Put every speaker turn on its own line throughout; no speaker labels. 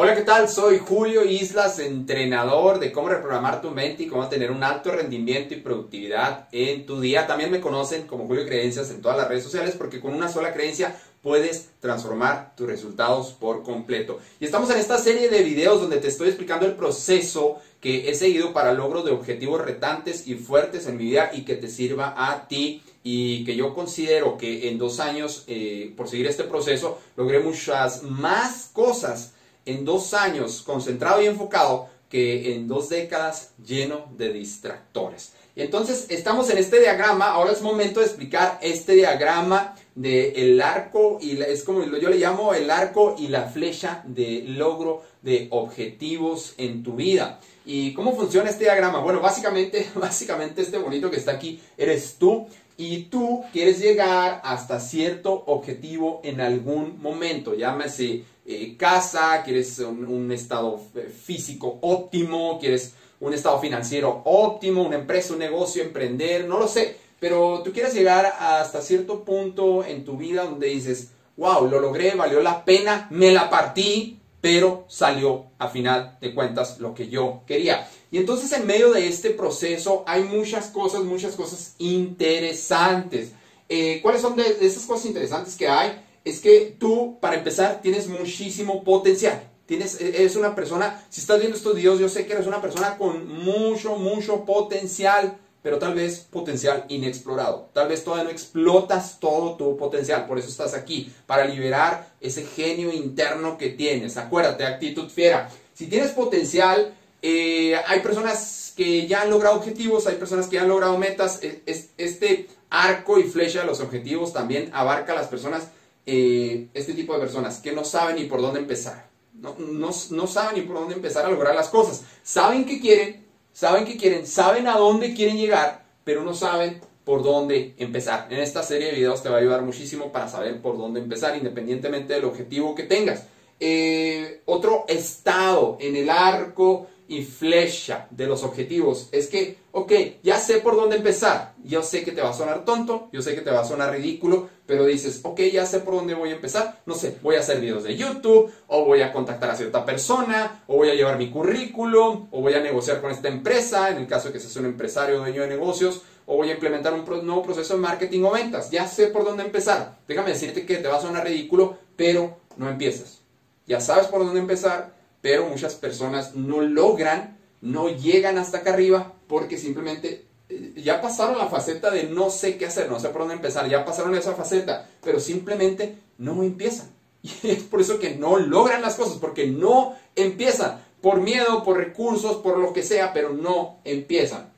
Hola, ¿qué tal? Soy Julio Islas, entrenador de cómo reprogramar tu mente y cómo tener un alto rendimiento y productividad en tu día. También me conocen como Julio Creencias en todas las redes sociales porque con una sola creencia puedes transformar tus resultados por completo. Y estamos en esta serie de videos donde te estoy explicando el proceso que he seguido para logro de objetivos retantes y fuertes en mi vida y que te sirva a ti y que yo considero que en dos años, eh, por seguir este proceso, logré muchas más cosas en dos años concentrado y enfocado que en dos décadas lleno de distractores. Y entonces estamos en este diagrama, ahora es momento de explicar este diagrama del el arco y es como yo le llamo el arco y la flecha de logro de objetivos en tu vida. ¿Y cómo funciona este diagrama? Bueno, básicamente, básicamente este bonito que está aquí eres tú y tú quieres llegar hasta cierto objetivo en algún momento, llámese eh, casa, quieres un, estado eh, físico óptimo, quieres un estado financiero óptimo, una empresa, un negocio, emprender, no lo sé, pero tú quieres llegar hasta cierto punto en tu vida donde dices, wow, lo logré, valió la pena, me la partí, pero salió a final de cuentas lo que yo quería. Y entonces en medio de este proceso hay muchas cosas, muchas cosas interesantes. Eh, ¿Cuáles son de, esas cosas interesantes que hay? Es que tú, para empezar, tienes muchísimo potencial. Tienes, e, eres una persona, si estás viendo estos videos, yo sé que eres una persona con mucho, mucho potencial, pero tal vez potencial inexplorado. Tal vez todavía no explotas todo tu potencial, por eso estás aquí, para liberar ese genio interno que tienes. Acuérdate, actitud fiera. Si tienes potencial, eh, hay personas que ya han logrado objetivos, hay personas que ya han logrado metas. E, este arco y flecha de los objetivos también abarca a las personas, eh, este tipo de personas que no saben ni por dónde empezar. No, no, saben ni por dónde empezar a lograr las cosas. Saben que quieren, saben que quieren, saben a dónde quieren llegar, pero no saben por dónde empezar. En esta serie de videos te va a ayudar muchísimo para saber por dónde empezar, independientemente del objetivo que tengas. Eh, otro estado en el arco y flecha de los objetivos es que, ok, ya sé por dónde empezar. Yo sé que te va a sonar tonto, yo sé que te va a sonar ridículo, pero dices, ok, ya sé por dónde voy a empezar. No sé, voy a hacer videos de YouTube, o voy a contactar a cierta persona, o voy a llevar mi currículum, o voy a negociar con esta empresa, en el caso de que seas un empresario dueño de negocios, o voy a implementar un nuevo proceso de marketing o ventas. Ya sé por dónde empezar. Déjame decirte que te va a sonar ridículo, pero no empiezas. Ya sabes por dónde empezar, pero muchas personas no logran, no llegan hasta acá arriba porque simplemente eh, ya pasaron la faceta de no sé qué hacer, no sé por dónde empezar, ya pasaron esa faceta, pero simplemente no empiezan. Y es por eso que no logran las cosas, porque no empiezan, por miedo, por recursos, por lo que sea, pero no empiezan.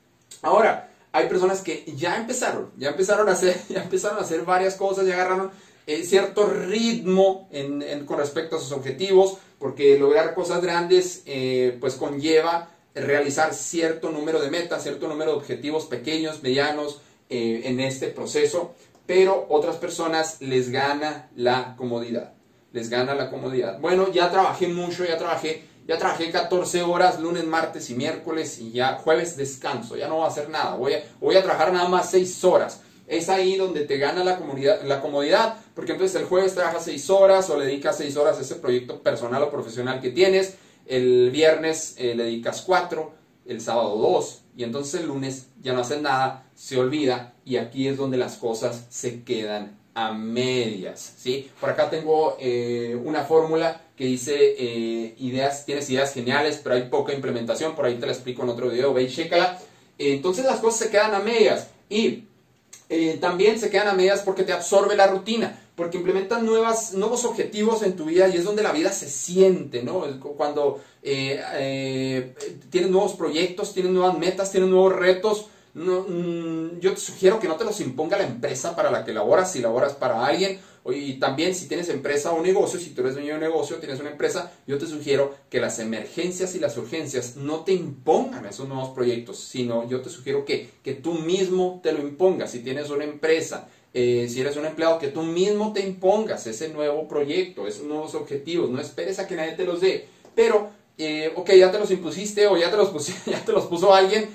Ahora, hay personas que ya empezaron, ya empezaron a hacer, ya empezaron a hacer varias cosas, ya agarraron eh, cierto ritmo con respecto a sus objetivos, porque lograr cosas grandes eh, pues conlleva realizar cierto número de metas, cierto número de objetivos pequeños, medianos eh, en este proceso, pero otras personas les gana la comodidad, les gana la comodidad. Bueno, ya trabajé mucho, ya trabajé, ya trabajé 14 horas lunes, martes y miércoles y ya jueves descanso, ya no voy a hacer nada, voy a, voy a trabajar nada más 6 horas es ahí donde te gana la comodidad, la comodidad, porque entonces el jueves trabajas seis horas o le dedicas seis horas a ese proyecto personal o profesional que tienes, el viernes eh, le dedicas cuatro, el sábado dos, y entonces el lunes ya no haces nada, se olvida, y aquí es donde las cosas se quedan a medias, ¿sí? Por acá tengo eh, una fórmula que dice eh, ideas, tienes ideas geniales, pero hay poca implementación, por ahí te la explico en otro video, ve y chécala. Entonces las cosas se quedan a medias, y eh, también se quedan a medias porque te absorbe la rutina, porque implementan nuevas, nuevos objetivos en tu vida y es donde la vida se siente, ¿no? Cuando eh, eh, tienes nuevos proyectos, tienes nuevas metas, tienes nuevos retos, mm, yo te sugiero que no te los imponga la empresa para la que laboras, si laboras para alguien, y también si tienes empresa o negocio, si tú eres dueño de negocio, tienes una empresa, yo te sugiero que las emergencias y las urgencias no te impongan esos nuevos proyectos, sino yo te sugiero que, que tú mismo te lo impongas. Si tienes una empresa, eh, si eres un empleado, que tú mismo te impongas ese nuevo proyecto, esos nuevos objetivos, no esperes a que nadie te los dé. Pero, eh, ok, ya te los impusiste o ya te los, ya te los puso alguien,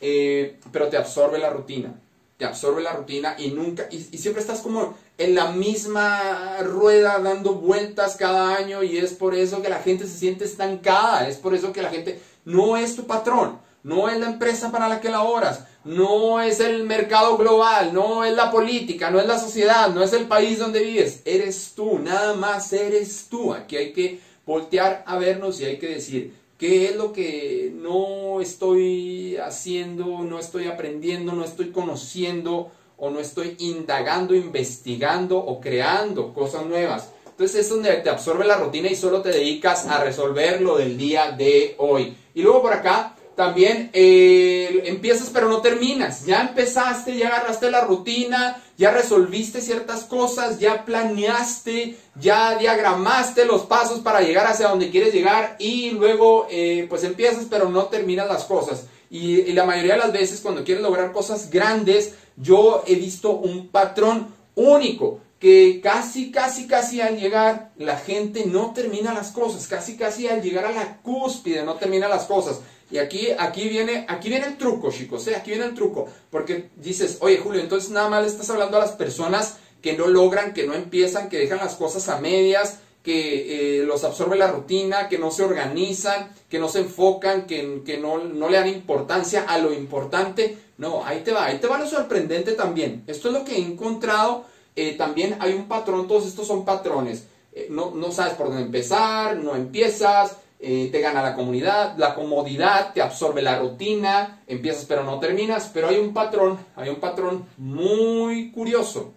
eh, pero te absorbe la rutina te absorbe la rutina y nunca, y, siempre estás como en la misma rueda dando vueltas cada año y es por eso que la gente se siente estancada, es por eso que la gente no es tu patrón, no es la empresa para la que laboras, no es el mercado global, no es la política, no es la sociedad, no es el país donde vives, eres tú, nada más eres tú. Aquí hay que voltear a vernos y hay que decir, ¿qué es lo que no estoy haciendo, no estoy aprendiendo, no estoy conociendo o no estoy indagando, investigando o creando cosas nuevas? Entonces es donde te absorbe la rutina y solo te dedicas a resolver lo del día de hoy. Y luego por acá también eh, empiezas pero no terminas. Ya empezaste, ya agarraste la rutina, ya resolviste ciertas cosas, ya planeaste, ya diagramaste los pasos para llegar hacia donde quieres llegar y luego eh, pues empiezas pero no terminas las cosas. Y, y la mayoría de las veces cuando quieres lograr cosas grandes, yo he visto un patrón único que casi, casi, casi al llegar la gente no termina las cosas, casi, casi al llegar a la cúspide no termina las cosas. Y aquí, aquí, viene, aquí viene el truco, chicos, ¿eh? aquí viene el truco. Porque dices, oye Julio, entonces nada más le estás hablando a las personas que no logran, que no empiezan, que dejan las cosas a medias, que eh, los absorbe la rutina, que no se organizan, que no se enfocan, que, que no, no, le dan importancia a lo importante. No, ahí te va, ahí te va lo sorprendente también. Esto es lo que he encontrado. Eh, también hay un patrón, todos estos son patrones. Eh, no, no sabes por dónde empezar, no empiezas, eh, te gana la comunidad, la comodidad, te absorbe la rutina, empiezas pero no terminas, pero hay un patrón, hay un patrón muy curioso,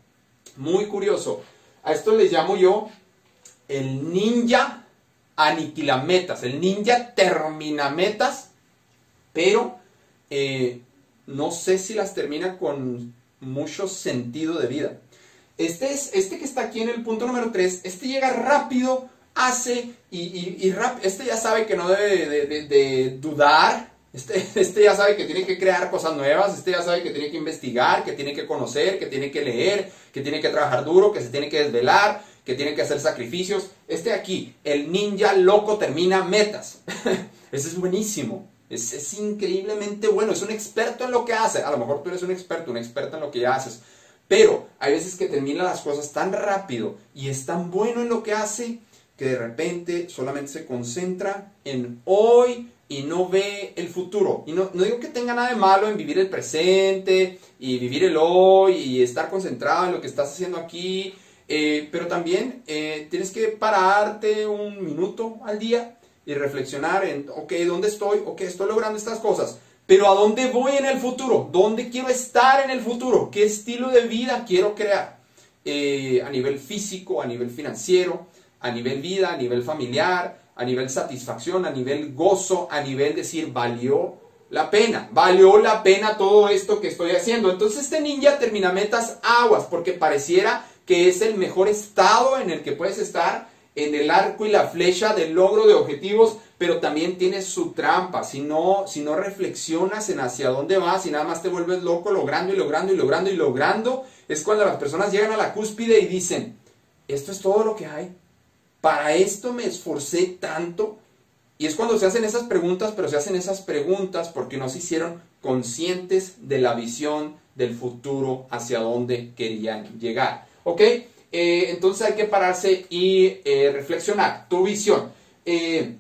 muy curioso. A esto le llamo yo el ninja aniquilametas, el ninja termina metas, pero eh, no sé si las termina con mucho sentido de vida. Este, es, este que está aquí en el punto número 3, este llega rápido hace y, y, este ya sabe que no debe de, dudar, este, este, ya sabe que tiene que crear cosas nuevas, este ya sabe que tiene que investigar, que tiene que conocer, que tiene que leer, que tiene que trabajar duro, que se tiene que desvelar, que tiene que hacer sacrificios. Este aquí, el ninja loco termina metas. Ese es buenísimo. Es, es, increíblemente bueno, es un experto en lo que hace. A lo mejor tú eres un experto, un experto en lo que haces. Pero hay veces que termina las cosas tan rápido y es tan bueno en lo que hace que de repente solamente se concentra en hoy y no ve el futuro. Y no, no, digo que tenga nada de malo en vivir el presente y vivir el hoy y estar concentrado en lo que estás haciendo aquí, eh, pero también eh, tienes que pararte un minuto al día y reflexionar en, ok, ¿dónde estoy? Ok, estoy logrando estas cosas. Pero ¿a dónde voy en el futuro? ¿Dónde quiero estar en el futuro? ¿Qué estilo de vida quiero crear? Eh, a nivel físico, a nivel financiero, a nivel vida, a nivel familiar, a nivel satisfacción, a nivel gozo, a nivel decir, valió la pena, valió la pena todo esto que estoy haciendo. Entonces este ninja termina metas aguas, porque pareciera que es el mejor estado en el que puedes estar en el arco y la flecha del logro de objetivos, pero también tiene su trampa. Si no, si no reflexionas en hacia dónde vas y nada más te vuelves loco logrando y logrando y logrando y logrando, es cuando las personas llegan a la cúspide y dicen, esto es todo lo que hay para esto me esforcé tanto. Y es cuando se hacen esas preguntas, pero se hacen esas preguntas porque no se hicieron conscientes de la visión del futuro hacia dónde querían llegar. ¿Ok? Eh, entonces hay que pararse y eh, reflexionar tu visión. Eh,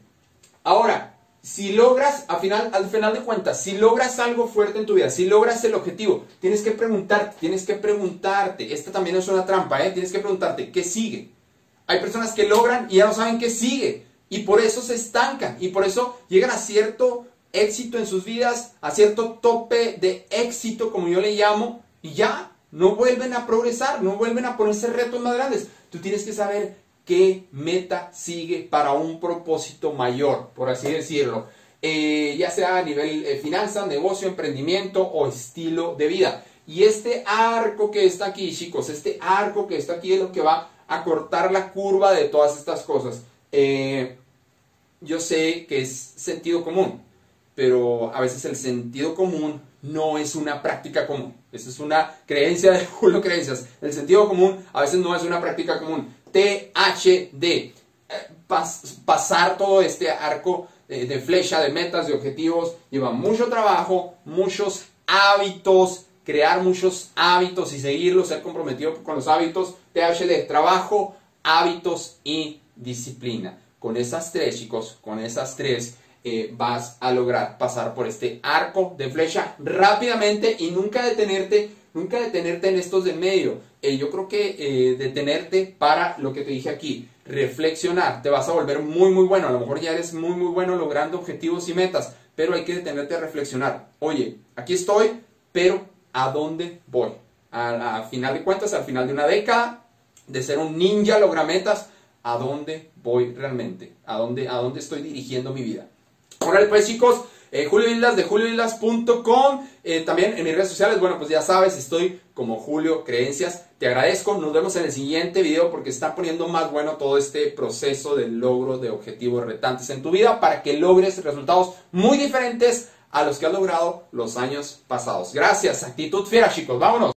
ahora, si logras, al final, al final de cuentas, si logras algo fuerte en tu vida, si logras el objetivo, tienes que preguntarte, tienes que preguntarte, esta también es una trampa, ¿eh? tienes que preguntarte, ¿qué sigue? Hay personas que logran y ya no saben qué sigue. Y por eso se estancan. Y por eso llegan a cierto éxito en sus vidas, a cierto tope de éxito, como yo le llamo, y ya no vuelven a progresar, no vuelven a ponerse retos más grandes. Tú tienes que saber qué meta sigue para un propósito mayor, por así decirlo. Eh, ya sea a nivel eh, finanzas, negocio, emprendimiento o estilo de vida. Y este arco que está aquí, chicos, este arco que está aquí es lo que va a cortar la curva de todas estas cosas. Eh, yo sé que es sentido común, pero a veces el sentido común no es una práctica común. Esa es una creencia de Julio Creencias. El sentido común a veces no es una práctica común. THD. Eh, pasar todo este arco de flecha, de metas, de objetivos, lleva mucho trabajo, muchos hábitos crear muchos hábitos y seguirlos, ser comprometido con los hábitos. THD, trabajo, hábitos y disciplina. Con esas tres, chicos, con esas tres eh, vas a lograr pasar por este arco de flecha rápidamente y nunca detenerte, nunca detenerte en estos de medio. Eh, yo creo que eh, detenerte para lo que te dije aquí, reflexionar, te vas a volver muy muy bueno. A lo mejor ya eres muy muy bueno logrando objetivos y metas, pero hay que detenerte a reflexionar. Oye, aquí estoy, pero ¿a dónde voy? A, final de cuentas, al final de una década, de ser un ninja logrametas, ¿a dónde voy realmente? ¿A dónde, a dónde estoy dirigiendo mi vida? Órale pues chicos, eh, Julio Islas de julioislas.com, eh, también en mis redes sociales, bueno pues ya sabes, estoy como Julio Creencias, te agradezco, nos vemos en el siguiente video porque está poniendo más bueno todo este proceso del logro de objetivos retantes en tu vida para que logres resultados muy diferentes a los que has logrado los años pasados. Gracias, actitud fiera chicos, vámonos.